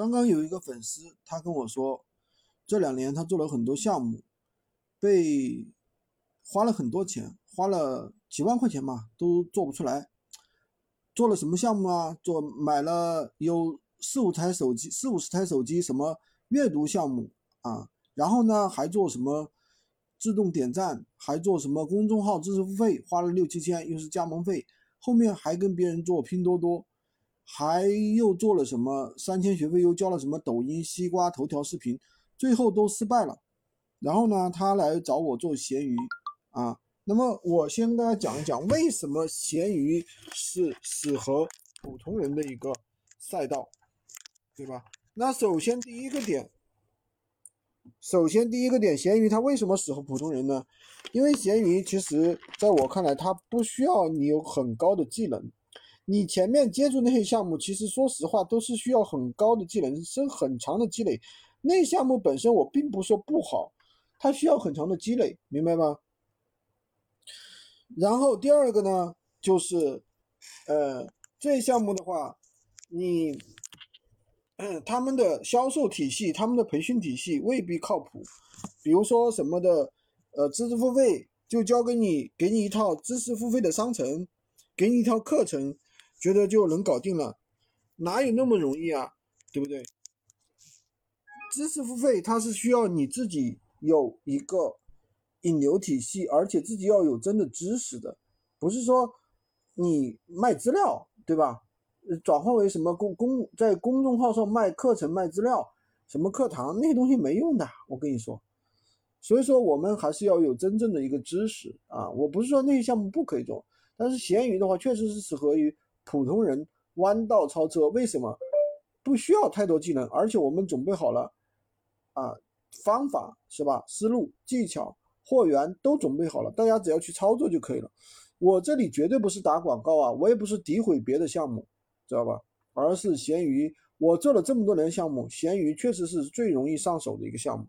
刚刚有一个粉丝，他跟我说，这两年他做了很多项目，被花了很多钱，花了几万块钱嘛，都做不出来。做了什么项目啊？做买了有四五台手机，四五十台手机，什么阅读项目啊？然后呢，还做什么自动点赞，还做什么公众号知识付费，花了六七千，又是加盟费。后面还跟别人做拼多多。还又做了什么三千学费，又教了什么抖音、西瓜、头条视频，最后都失败了。然后呢，他来找我做闲鱼啊。那么我先跟大家讲一讲，为什么闲鱼是适合普通人的一个赛道，对吧？那首先第一个点，首先第一个点，闲鱼它为什么适合普通人呢？因为闲鱼其实在我看来，它不需要你有很高的技能。你前面接触那些项目，其实说实话都是需要很高的技能，是很长的积累。那项目本身我并不说不好，它需要很长的积累，明白吗？然后第二个呢，就是，呃，这项目的话，你，嗯，他们的销售体系、他们的培训体系未必靠谱。比如说什么的，呃，知识付费就交给你，给你一套知识付费的商城，给你一套课程。觉得就能搞定了，哪有那么容易啊？对不对？知识付费它是需要你自己有一个引流体系，而且自己要有真的知识的，不是说你卖资料，对吧？转化为什么公公在公众号上卖课程、卖资料，什么课堂那些东西没用的，我跟你说。所以说我们还是要有真正的一个知识啊！我不是说那些项目不可以做，但是闲鱼的话确实是适合于。普通人弯道超车，为什么不需要太多技能？而且我们准备好了啊，方法是吧？思路、技巧、货源都准备好了，大家只要去操作就可以了。我这里绝对不是打广告啊，我也不是诋毁别的项目，知道吧？而是闲鱼，我做了这么多年项目，闲鱼确实是最容易上手的一个项目。